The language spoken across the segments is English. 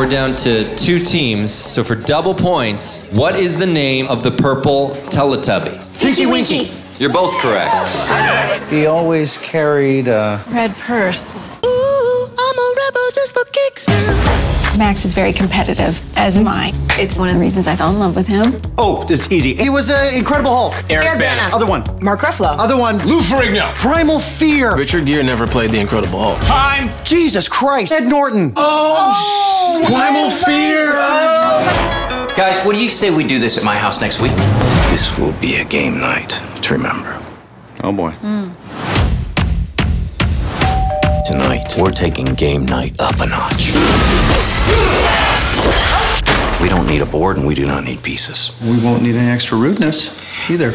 We're down to two teams. So for double points, what is the name of the purple Teletubby? Tinky Winky. You're both correct. He always carried a Red purse. Max is very competitive, as am I. It's one of the reasons I fell in love with him. Oh, it's easy. He was an Incredible Hulk. Eric Bana. Other one. Mark Ruffalo. Other one. Lou Ferrigno. Primal Fear. Richard Gere never played the Incredible Hulk. Time. Jesus Christ. Ed Norton. Oh, oh Primal Fear. Guys, what do you say we do this at my house next week? This will be a game night to remember. Oh boy. Tonight, we're taking game night up a notch. We don't need a board and we do not need pieces. We won't need any extra rudeness either.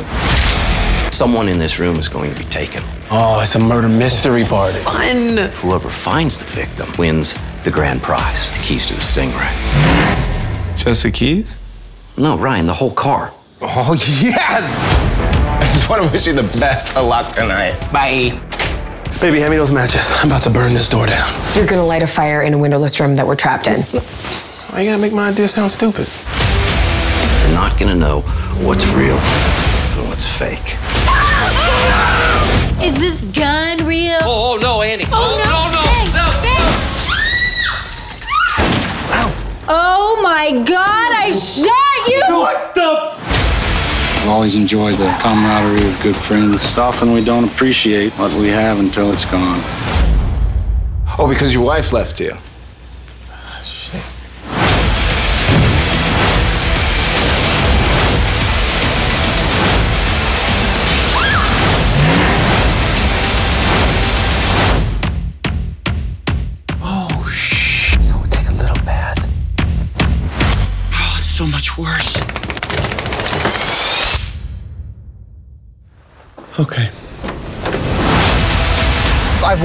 Someone in this room is going to be taken. Oh, it's a murder mystery party. Fun. Whoever finds the victim wins the grand prize, the keys to the Stingray. Just the keys? No, Ryan, the whole car. Oh, yes! I just want to wish you the best of luck tonight. Bye. Baby, hand me those matches. I'm about to burn this door down. You're gonna light a fire in a windowless room that we're trapped in. Why you gotta make my idea sound stupid? You're not going to know what's real and what's fake. Is this gun real? Oh, oh no, Annie. Oh, oh, no, no. no. Oh my god, I shot you! What the I've always enjoyed the camaraderie of good friends. Often we don't appreciate what we have until it's gone. Oh, because your wife left you.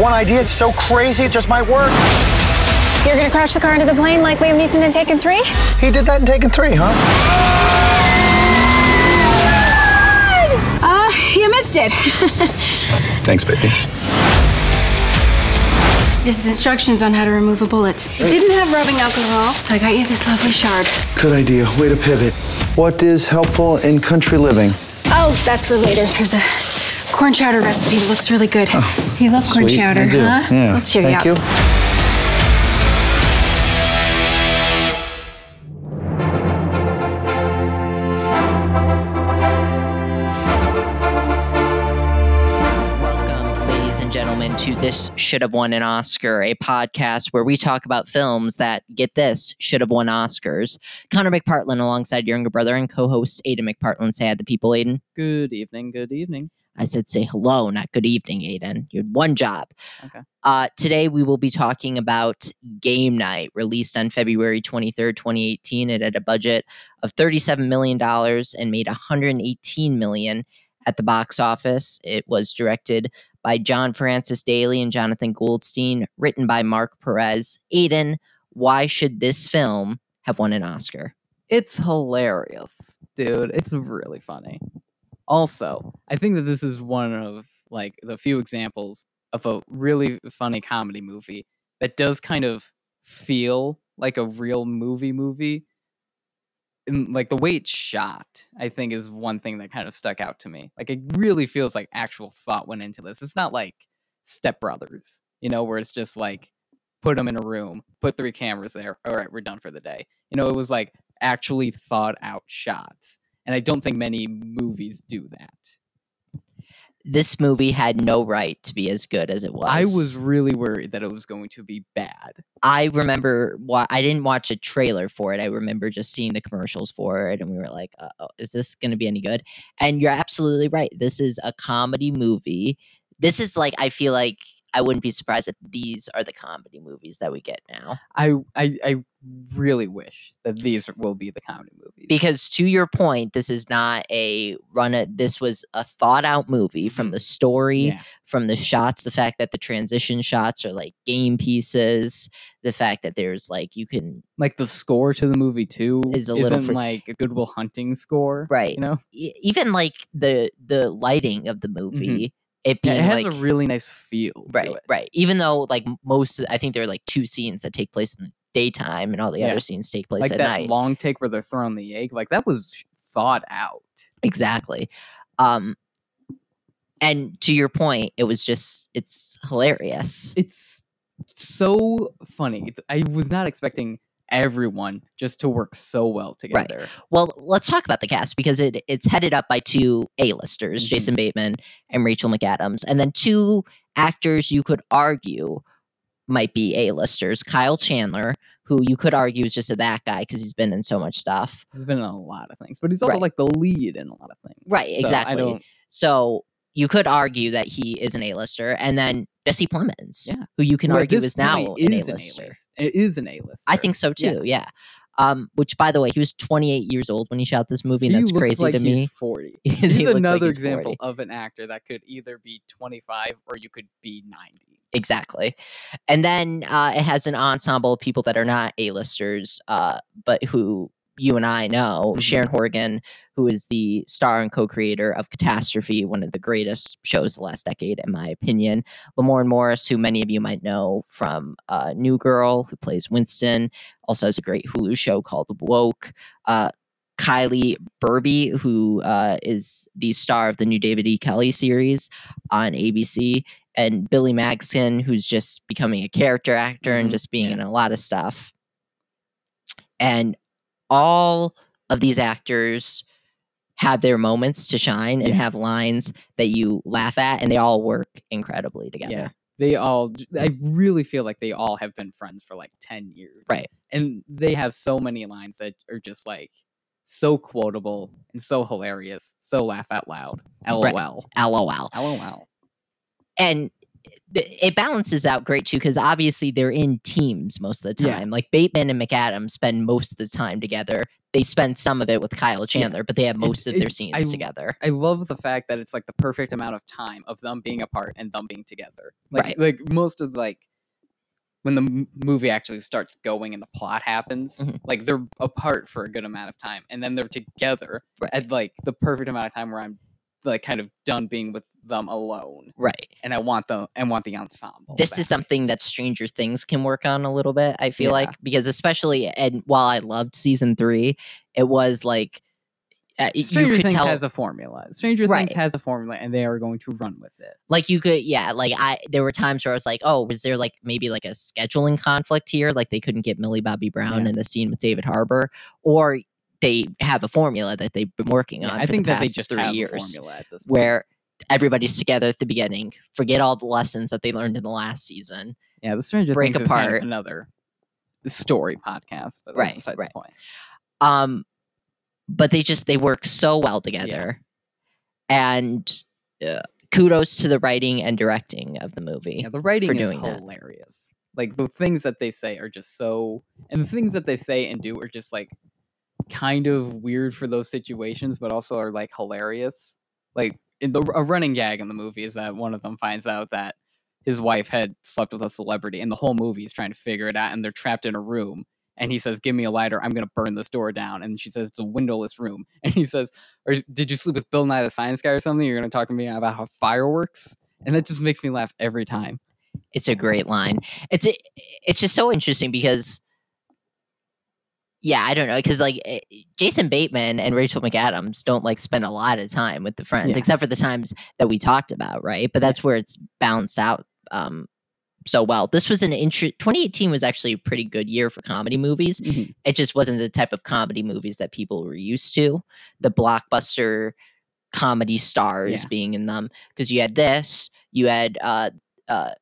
One idea. It's so crazy, it just might work. You're gonna crash the car into the plane like Liam Neeson in Taken 3? He did that in Taken 3, huh? Uh, you missed it. Thanks, baby. This is instructions on how to remove a bullet. It didn't have rubbing alcohol, so I got you this lovely shard. Good idea. Way to pivot. What is helpful in country living? Oh, that's for later. There's a corn chowder recipe looks really good. Oh, you love corn Sweet, chowder, I do. huh? Yeah. Let's cheer Thank you you. up. Welcome, ladies and gentlemen, to This Should Have Won an Oscar, a podcast where we talk about films that, get this, should have won Oscars. Connor McPartlin alongside your younger brother and co host Aiden McPartlin. Say hi to the people, Aiden. Good evening. Good evening. I said say hello, not good evening, Aiden. You had one job. Okay. Uh, today we will be talking about Game Night, released on February 23rd, 2018. It had a budget of $37 million and made 118 million at the box office. It was directed by John Francis Daly and Jonathan Goldstein, written by Mark Perez. Aiden, why should this film have won an Oscar? It's hilarious, dude. It's really funny. Also, I think that this is one of like the few examples of a really funny comedy movie that does kind of feel like a real movie movie. And like the way it's shot, I think is one thing that kind of stuck out to me. Like it really feels like actual thought went into this. It's not like Step Brothers, you know, where it's just like put them in a room, put three cameras there. All right, we're done for the day. You know, it was like actually thought out shots. And I don't think many movies do that. This movie had no right to be as good as it was. I was really worried that it was going to be bad. I remember wa- I didn't watch a trailer for it. I remember just seeing the commercials for it, and we were like, uh, "Is this going to be any good?" And you're absolutely right. This is a comedy movie. This is like I feel like I wouldn't be surprised if these are the comedy movies that we get now. I I, I really wish that these will be the comedy movies. Because to your point, this is not a run. A, this was a thought out movie from mm-hmm. the story, Yeah. from the shots, the fact that the transition shots are like game pieces, the fact that there's like you can Like the score to the movie too Is a little like a Good Will Hunting score, right. You know, e- even like the the lighting of the mm-hmm. movie, it Yeah, it has like a really nice feel. right, right. Even though like most, of- I think there are like two scenes that take place in the daytime, and all the Yeah. other scenes take place like at that night. long take where they're throwing the egg, like that was thought out. Exactly. Um and to your point, it was just it's hilarious. It's so funny. I was not expecting everyone just to work so well together. Well, let's talk about the cast because it it's headed up by two A-listers, Mhm. Jason Bateman and Rachel McAdams, and then two actors you could argue might be A-listers, Kyle Chandler, who you could argue is just a that guy because he's been in so much stuff. He's been in a lot of things, but he's also Right. like the lead in a lot of things. Right, So exactly. So you could argue that he is an A-lister, and then Jesse Plemons, Yeah. who you can at argue is now point an A-lister. A-list. It is an A-list. I think so too. Yeah. Um, which by the way, he was 28 years old when he shot this movie, and he that's crazy like to he's me. 40. Because He's he like another he's example 40. of an actor that could either be 25 or you could be 90. Exactly. And then uh, it has an ensemble of people that are not A-listers, uh, but who you and I know. Mhm. Sharon Horgan, who is the star and co-creator of Catastrophe, one of the greatest shows of the last decade, in my opinion. Lamorne Morris, who many of you might know from uh, New Girl, who plays Winston, also has a great Hulu show called Woke. Uh, Kylie Bunbury, who uh, is the star of the new David E. Kelley series on ABC, and Billy Magnussen, who's just becoming a character actor and Mhm, just being in a lot of stuff. And all of these actors have their moments to shine and Yeah. have lines that you laugh at, and they all work incredibly together. Yeah. They all, I really feel like they all have been friends for like 10 years. Right. And they have so many lines that are just like so quotable and so hilarious. So laugh out loud. Right. LOL. LOL. LOL. and it balances out great too because obviously they're in teams most of the Yeah. time. Like Bateman and McAdams spend most of the time together. They spend some of it with Kyle Chandler, but they have most of their scenes I- together. I love the fact that it's like the perfect amount of time of them being apart and them being together. Like, Right. Like most of like when the m- movie actually starts going and the plot happens, Mhm. like they're apart for a good amount of time and then they're together Right. at like the perfect amount of time where I'm like kind of done being with them alone Right. and I want the and want the ensemble. This is something that Stranger Things can work on a little bit, I feel Yeah. like, because especially, and while I loved season three, it was like, uh, Stranger you could Things tell, has a formula. Stranger Right. Things has a formula and they are going to run with it. like you could, yeah, like I, there were times where I was like, oh, was there like maybe like a scheduling conflict here? Like they couldn't get Millie Bobby Brown Yeah. in the scene with David Harbour, or they have a formula that they've been working Yeah, on I think the that they just three years. a formula at this point. where everybody's together at the beginning, forget all the lessons that they learned in the last season. Yeah, the Stranger break Things is kind of apart. another story podcast, but that's Right, besides right. the point. Um, but they just they work so well together, and uh, kudos to the writing and directing of the movie. Yeah, the writing is doing that. hilarious. Like the things that they say are just so, and the things that they say and do are just like kind of weird for those situations, but also are like hilarious. Like in the a running gag in the movie is that one of them finds out that his wife had slept with a celebrity, and the whole movie is trying to figure it out, and they're trapped in a room. And he says, "Give me a lighter. I'm gonna burn this door down." And she says, "It's a windowless room." And he says, "Or did you sleep with Bill Nye the Science Guy or something? You're gonna talk to me about how fireworks?" And that just makes me laugh every time. It's a great line. It's a, it's just so interesting because. Yeah, I don't know because like eh, Jason Bateman and Rachel McAdams don't like spend a lot of time with the friends, Yeah. except for the times that we talked about, right? But that's where it's balanced out um, so well. This was an intro. 2018 was actually a pretty good year for comedy movies. Mhm. It just wasn't the type of comedy movies that people were used to. The blockbuster comedy stars Yeah. being in them because you had this, you had uh, uh,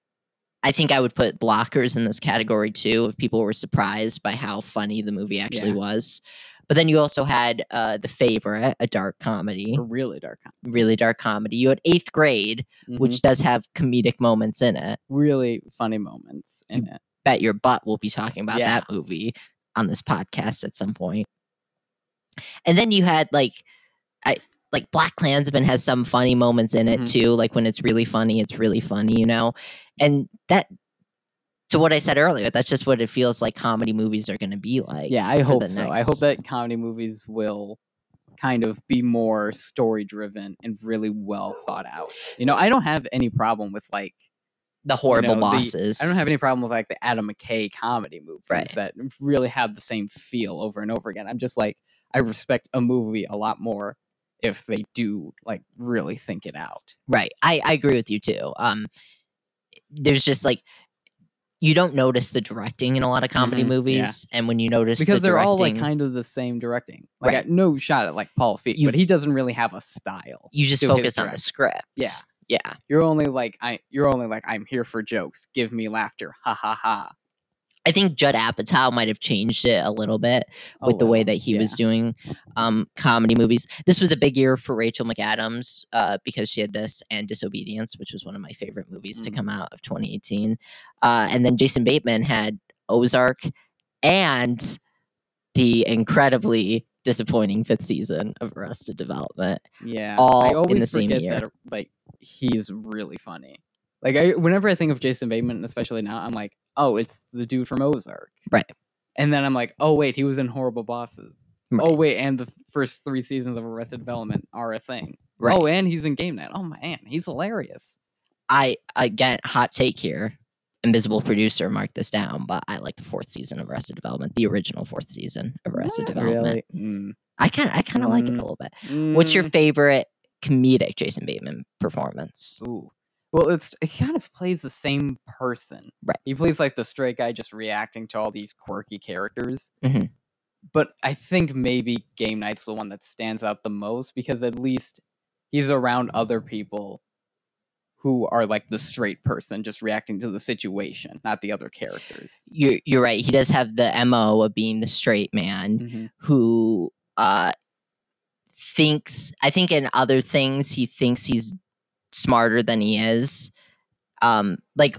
I think I would put blockers in this category too. If people were surprised by how funny the movie actually Yeah. was, but then you also had uh, the favorite, a dark comedy, A really dark, com- really dark comedy. You had Eighth Grade, Mhm. which does have comedic moments in it. really funny moments in it. Bet your butt we'll be talking about Yeah. that movie on this podcast at some point. And then you had like, I like Black Klansman has some funny moments in it Mhm. too. Like when it's really funny, it's really funny, you know. And that, to what I said earlier, that's just what it feels like comedy movies are going to be like. Yeah, I hope so. I hope that comedy movies will kind of be more story driven and really well thought out. You know, I don't have any problem with like the you horrible know, the- I don't have any problem with like the Adam McKay comedy movies Right. that really have the same feel over and over again. I'm just like I respect a movie a lot more if they do like really think it out. Right. I, I agree with you too. Um, there's just like you don't notice the directing in a lot of comedy Mhm, yeah. movies, and when you notice because the they're all like kind of the same directing. Like Right. No shot at like Paul Feig, but he doesn't really have a style. you just focus on the script. Yeah. Yeah. You're only like I. You're only like I'm here for jokes. Give me laughter. Ha ha ha. I think Judd Apatow might have changed it a little bit A with the way that he was doing um, comedy movies. This was a big year for Rachel McAdams uh, because she had this and Disobedience, which was one of my favorite movies to Mm. come out of 2018. Uh, and then Jason Bateman had Ozark and the incredibly disappointing fifth season of Arrested Development. Yeah, all I in the same year. that like he's really funny. Like I, whenever I think of Jason Bateman, especially now, I'm like, oh, it's the dude from Ozark, Right. And then I'm like, oh wait, he was in Horrible Bosses. Right. Oh wait, and the first three seasons of Arrested Development are a thing. Right. Oh, and he's in Game Night. Oh man, he's hilarious. I again hot take here. Invisible producer mark this down, but I like the fourth season of Arrested Development, the original fourth season of Arrested Not Development. Really? Mm. I kind of I kind of like it a Mm. little bit. What's your Mm. favorite comedic Jason Bateman performance? Ooh. Well, it's he kind of plays the same person. Right. He plays like the straight guy just reacting to all these quirky characters. Mhm. But I think maybe Game Night's the one that stands out the most because at least he's around other people who are like the straight person just reacting to the situation, not the other characters. You're you're right. He does have the mo of being the straight man Mhm. who uh thinks. I think in other things he thinks he's smarter than he is. Um, like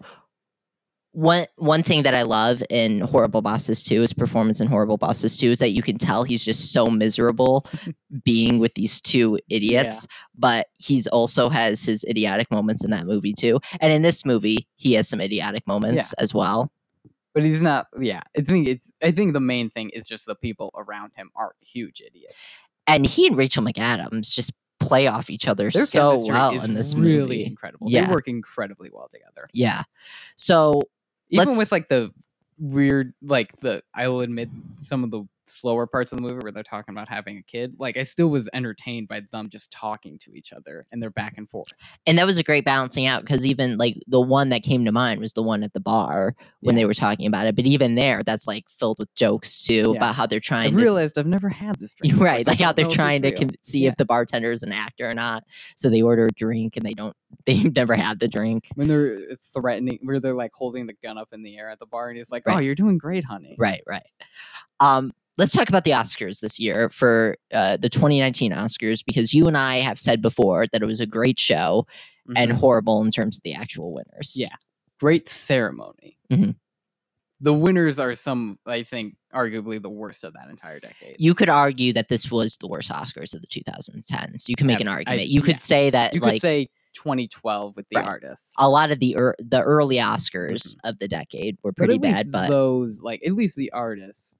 one one thing that I love in Horrible Bosses 2, his performance in Horrible Bosses 2 is that you can tell he's just so miserable being with these two idiots, but he's also has his idiotic moments in that movie too. And in this movie, he has some idiotic moments as well. But he's not yeah. I think it's I think the main thing is just the people around him are huge idiots. And he and Rachel McAdams just play off each other Their so well in this really movie. incredible. Yeah. They work incredibly well together. Yeah. So even with like the weird like the i will admit some of the slower parts of the movie where they're talking about having a kid like i still was entertained by them just talking to each other and they're back and forth and that was a great balancing out because even like the one that came to mind was the one at the bar when Yeah. they were talking about it. But even there, that's like filled with jokes too Yeah. about how they're trying i've to realized i've never had this drink right, like how they're trying to con- see Yeah. if the bartender is an actor or not. So they order a drink and they don't. They've never had the drink. when they're uh, threatening where they're like holding the gun up in the air at the bar and he's like oh you're doing great honey Right, right. Um, let's talk about the Oscars this year for uh, the 2019 Oscars because you and I have said before that it was a great show and Mhm. horrible in terms of the actual winners. Yeah. great ceremony Mhm. the winners are some i think arguably the worst of that entire decade You could argue that this was the worst Oscars of the 2010s. You can make an Abs- I- argument. you could yeah. say that you like could say 2012 with the Right. artists a lot of the er- the early Oscars of the decade were Mm-hmm. But pretty at bad, but those like at least the artist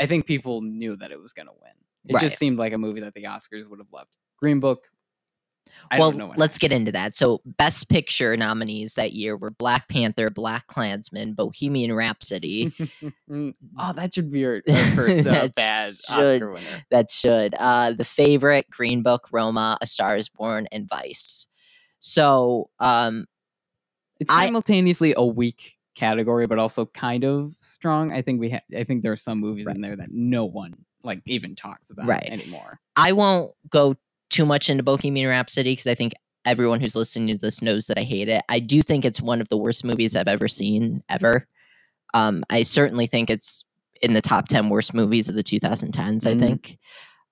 i think people knew that it was going to win it Right. just seemed like a movie that the oscars would have loved. green book I well, don't know let's get into that. So, Best Picture nominees that year were Black Panther, Black Klansman, Bohemian Rhapsody. oh that should be our, our first uh, bad should- oscar winner that should. Uh, the favorite, Green Book, Roma, A Star Is Born, and Vice. So, um, it's simultaneously a weak category but also kind of strong i think we ha- i think there are some movies in there that no one like even talks about Right. anymore I won't go too much into Bohemian Rhapsody because I think everyone who's listening to this knows that I hate it. I do think it's one of the worst movies I've ever seen ever. Um, I certainly think it's in the top ten worst movies of the 2010s. I Mhm. think.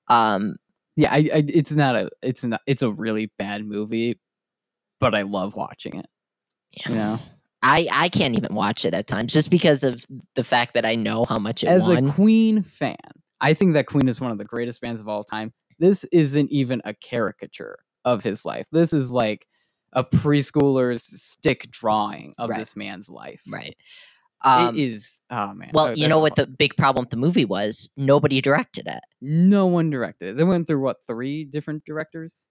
Um, yeah I, I it's not a it's not it's a really bad movie but i love watching it you know I I can't even watch it at times just because of the fact that I know how much it as won. a Queen fan, I think that Queen is one of the greatest bands of all time. This isn't even a caricature of his life. This is like a preschooler's stick drawing of Right. this man's life. right. Um, it is. Oh man. well, Oh, you know what the big problem with the movie was? Nobody directed it. No one directed it. They went through what three different directors?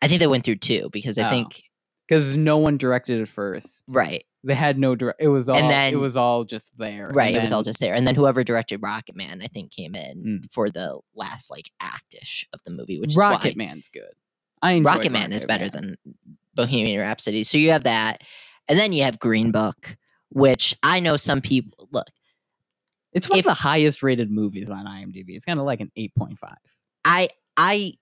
I think they went through two because I Oh. think because no one directed it first. Right. They had no direct. It was all. And then- it was all just there. Right. It was all just there. And then whoever directed Rocket Man, I think, came in Mm. for the last like actish of the movie, which is Rocket Man's good. I enjoyed Rocket Man is better Man. than Bohemian Rhapsody. So you have that. And then you have Green Book, which I know some people look, It's one if- of the highest rated movies on IMDb. It's kind of like an eight point five. I I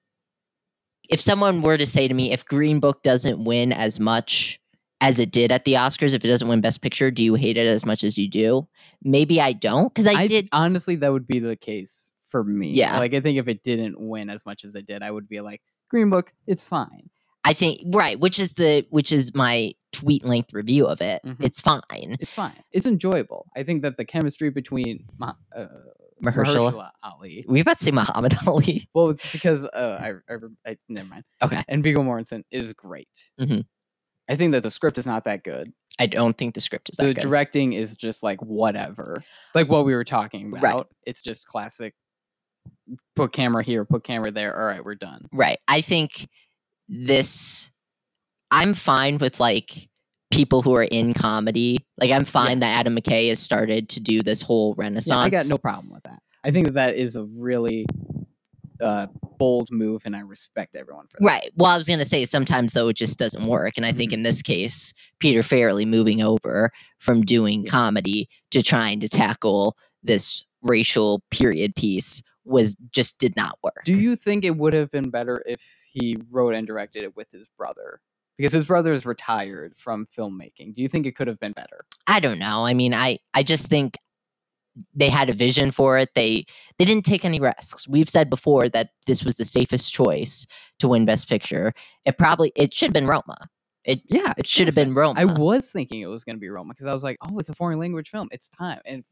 if someone were to say to me if Green Book doesn't win as much as it did at the Oscars, if it doesn't win Best Picture, do you hate it as much as you do? Maybe I don't because I, did. honestly. That would be the case for me. Yeah. like I think if it didn't win as much as it did, I would be like Green Book. It's fine. I think right, which is the which is my tweet length review of it. Mhm. It's fine. It's fine. It's enjoyable. I think that the chemistry between uh, Mahershala. Mahershala Ali. We about to say Muhammad Ali. Well, it's because uh, I, I, I never mind. Okay. And Viggo Mortensen is great. Mhm. I think that the script is not that good. I don't think the script is that good. the good. directing is just like whatever, like what we were talking about. Right. It's just classic. Put camera here, put camera there. All right, we're done. Right. I think this I'm fine with like people who are in comedy. Like I'm fine that Adam McKay has started to do this whole Yeah, renaissance. I got no problem with that. I think that that is a really uh, bold move, and I respect everyone for that. Right. Well, I was going to say sometimes though it just doesn't work and I think in this case Peter Farrelly moving over from doing comedy to trying to tackle this racial period piece was just did not work. Do you think it would have been better if he wrote and directed it with his brother? Because his brother is retired from filmmaking. Do you think it could have been better? I don't know. I mean, I I just think they had a vision for it. They they didn't take any risks. We've said before that this was the safest choice to win Best Picture. It probably it should have been Roma. It Yeah, it should have been Roma. I was thinking it was going to be Roma because I was like, oh, it's a foreign language film. It's time. And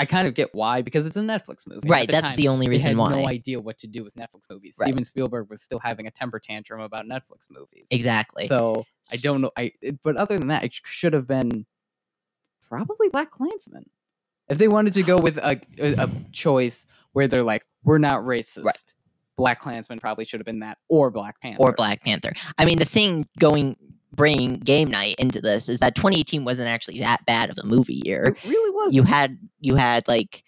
I kind of get why because it's a Netflix movie. Right, the that's time, the only reason had why. No idea what to do with Netflix movies. Right. Steven Spielberg was still having a temper tantrum about Netflix movies. exactly. So I don't know. I but other than that, it should have been probably Black Klansman. If they wanted to go with a, a, a choice where they're like, we're not racist, Black Klansman probably should have been that, or Black Panther, or Black Panther. I mean, the thing going bringing game night into this is that 2018 wasn't actually that bad of a movie year. It really was. You had you had like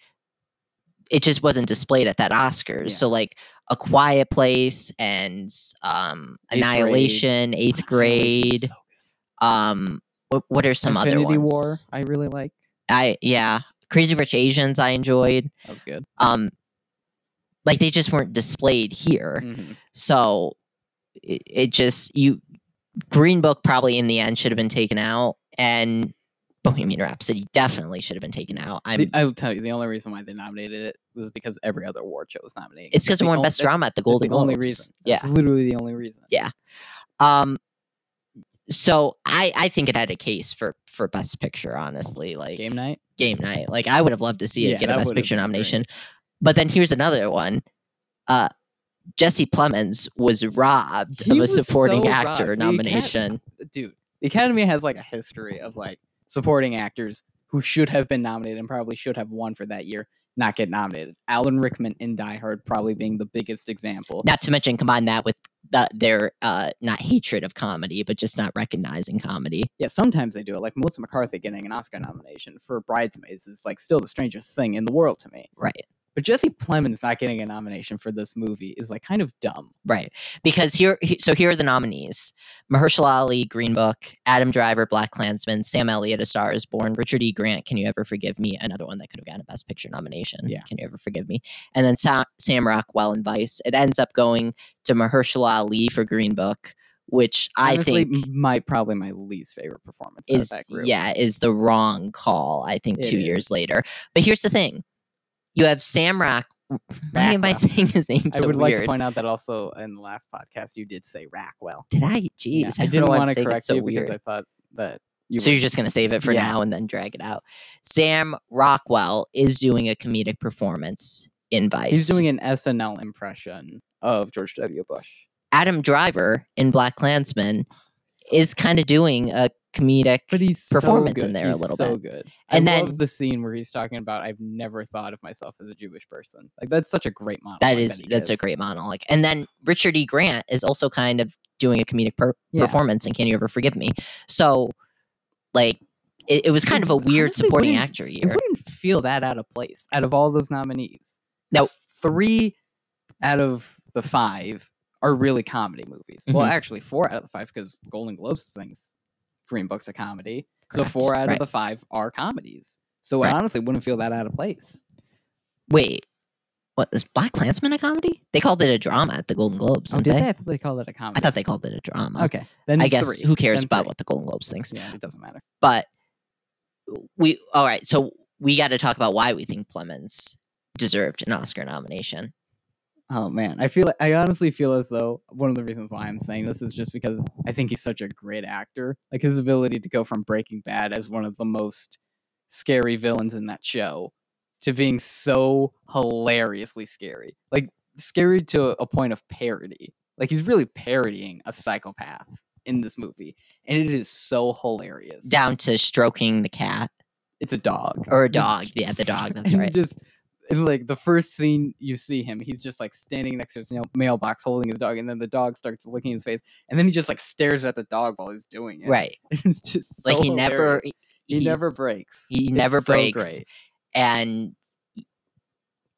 it just wasn't displayed at that Oscars. So like A Quiet Place and um Eighth Grade. Annihilation, Eighth Grade. Um what, what are some Infinity other ones? War. I really like. I yeah. Crazy Rich Asians I enjoyed. That was good. Um like they just weren't displayed here. Mhm. So it, it just you Green Book probably in the end should have been taken out, and Bohemian Rhapsody definitely should have been taken out. I'm. I will tell you, the only reason why they nominated it was because every other award show was nominated. it's because it won on- Best Drama at the that's Golden the only Globes. reason. Yeah. Literally the only reason. Yeah. Um. So I I think it had a case for for Best Picture. Honestly, like Game night. game night. Like I would have loved to see it Yeah, get a Best Picture nomination. But then here's another one. Uh, Jesse Plemons was robbed He of a supporting so actor robbed. The nomination. dude, the Academy has like a history of like supporting actors who should have been nominated and probably should have won for that year not get nominated. Alan Rickman in Die Hard probably being the biggest example. Not to mention combine that with the, their uh, not hatred of comedy, but just not recognizing comedy. Yeah, sometimes they do it. Like Melissa McCarthy getting an Oscar nomination for Bridesmaids is like still the strangest thing in the world to me. Right. But Jesse Plemons not getting a nomination for this movie is like kind of dumb. Right. Because here, so here are the nominees Mahershala Ali, Green Book, Adam Driver, Black Klansman, Sam Elliott, A Star is Born, Richard E. Grant, Can You Ever Forgive Me? Another one that could have gotten a Best Picture nomination. Yeah. Can You Ever Forgive Me? And then Sa- Sam Rockwell and Vice. It ends up going to Mahershala Ali for Green Book, which Honestly, I think my probably my least favorite performance is that group. yeah is the wrong call. I think It two is. years later. But here's the thing: you have Sam Rock. Why am I saying his name I so would like weird? to point out that also in the last podcast you did say Rackwell. Did I? Yeah, Jeez, I didn't know why I'm want to correct so you weird. because I thought that you so were- you're just going to save it for Yeah. now and then drag it out. Sam Rockwell is doing a comedic performance in Vice. he's doing an SNL impression of George W. Bush. Adam Driver in Black Klansman is kind of doing a comedic but he's so performance in good. there a He's little so bit. good. And I then- love the scene where he's talking about I've never thought of myself as a Jewish person. Like that's such a great monologue. That is that's a great monologue. And then Richard E. Grant is also kind of doing a comedic per- Yeah. performance in Can You Ever Forgive Me? So like it, it was kind of a weird supporting actor It year. wouldn't feel that out of place out of all those nominees. Nope. Three out of the five are really comedy movies. Well, Mhm. actually, four out of the five because Golden Globes thinks Green Book's a comedy. So four out Right. of the five are comedies. So Right. it honestly wouldn't feel that out of place. Wait. What is Black Klansman a comedy? They called it a drama at the Golden Globes, Oh, didn't did they? they? I thought they called it a comedy. I thought they called it a drama. Okay. Then I guess three. who cares Then about three. what the Golden Globes thinks? Yeah, it doesn't matter. But we all right, so we got to talk about why we think Plemons deserved an Oscar nomination. Oh man, I feel I honestly feel as though one of the reasons why I'm saying this is just because I think he's such a great actor. Like his ability to go from Breaking Bad as one of the most scary villains in that show to being so hilariously scary. Like scary to a point of parody. Like he's really parodying a psychopath in this movie and it is so hilarious. Down to stroking the cat It's a dog. or a dog. Yeah, the dog. That's right. Just in like the first scene you see him, he's just like standing next to his mailbox holding his dog, and then the dog starts licking his face, and then he just like stares at the dog while he's doing it. Right. It's just like so he never hilarious. he, he never breaks. he never breaks. and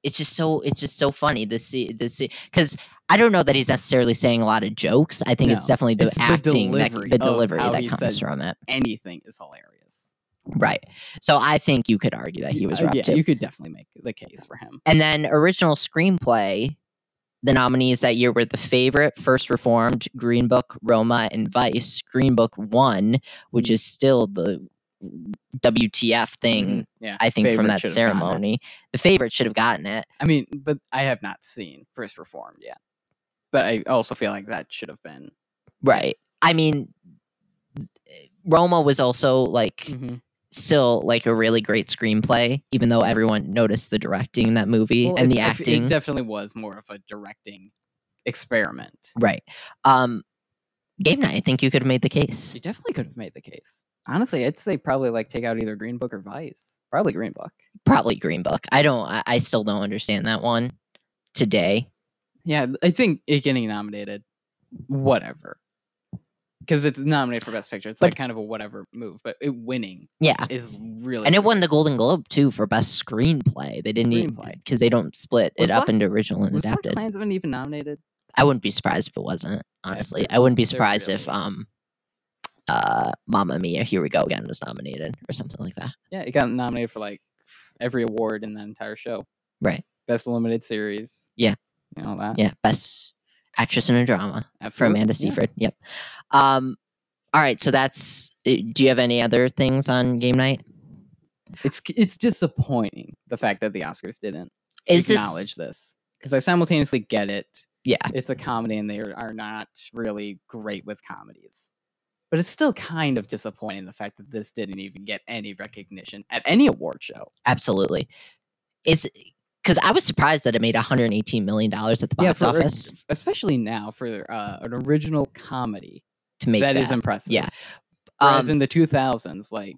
it's just so it's just so funny this see this because I don't know that he's necessarily saying a lot of jokes. I think it's definitely the it's the acting, that, the delivery that comes from it. Anything is hilarious. Right. So I think you could argue that he was Uh, yeah, too. you could definitely make the case for him. And then original screenplay, the nominees that year were The Favorite, First Reformed, Green Book, Roma, and Vice. Green Book won, which is still the WTF thing, Mhm. Yeah, I think, from that should have gotten it. ceremony. The Favorite should have gotten it. I mean, but I have not seen First Reformed yet. But I also feel like that should have been Right. I mean, Roma was also like Mhm. Still like a really great screenplay, even though everyone noticed the directing in that movie Well, and the acting. It definitely was more of a directing experiment. right. Um, Game night. I think you could have made the case. You definitely could have made the case. Honestly, I'd say probably like take out either Green Book or Vice. Probably Green Book. Probably Green Book. I don't. I, I still don't understand that one today. Yeah, I think it getting nominated, whatever. Because it's nominated for Best Picture. It's like kind of a whatever move, but it winning Yeah. is really And it won the Golden Globe too for best screenplay. They didn't Screenplay. because they don't split Was it up into original and Was Black adapted. Klansman even nominated? I wouldn't be surprised if it wasn't. Honestly, they're- I wouldn't be surprised if um, uh, Mamma Mia, Here We Go Again was nominated or something like that. Yeah, it got nominated for like every award in that entire show. Right. Best limited series. Yeah. Know that. Yeah, best actress in a drama for Absolutely, Amanda yeah. Seyfried. Yep. Um, all right. So that's. uh, Do you have any other things on game night? It's it's disappointing the fact that the Oscars didn't Is acknowledge this because I simultaneously get it. Yeah. It's a comedy and they are, not really great with comedies. But it's still kind of disappointing the fact that this didn't even get any recognition at any award show. Absolutely. It's because I was surprised that it made 118 million dollars at the box for- office especially now for uh, an original comedy. To make that that is impressive. Yeah. Whereas Um, in the 2000s, like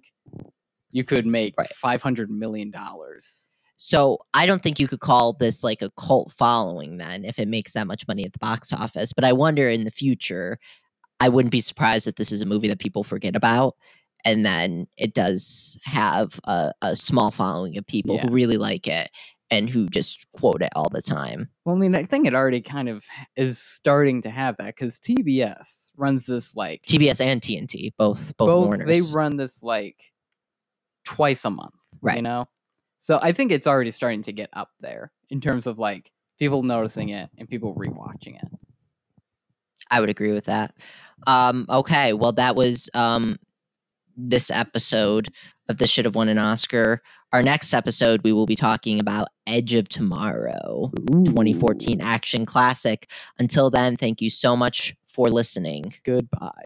you could make 500 million dollars. So I don't think you could call this like a cult following then if it makes that much money at the box office. But I wonder in the future, I wouldn't be surprised if this is a movie that people forget about. And then it does have a, a small following of people Yeah. who really like it and who just quote it all the time. Well, I mean, I think it already kind of is starting to have that because TBS runs this like TBS and TNT, both both, both Warners. they run this like twice a month, Right. You know, so I think it's already starting to get up there in terms of like people noticing it and people rewatching it. I would agree with that. Um, okay, well, that was um, this episode of This Should Have Won an Oscar. Our next episode, we will be talking about Edge of Tomorrow, 2014 action classic. Until then, thank you so much for listening. Goodbye.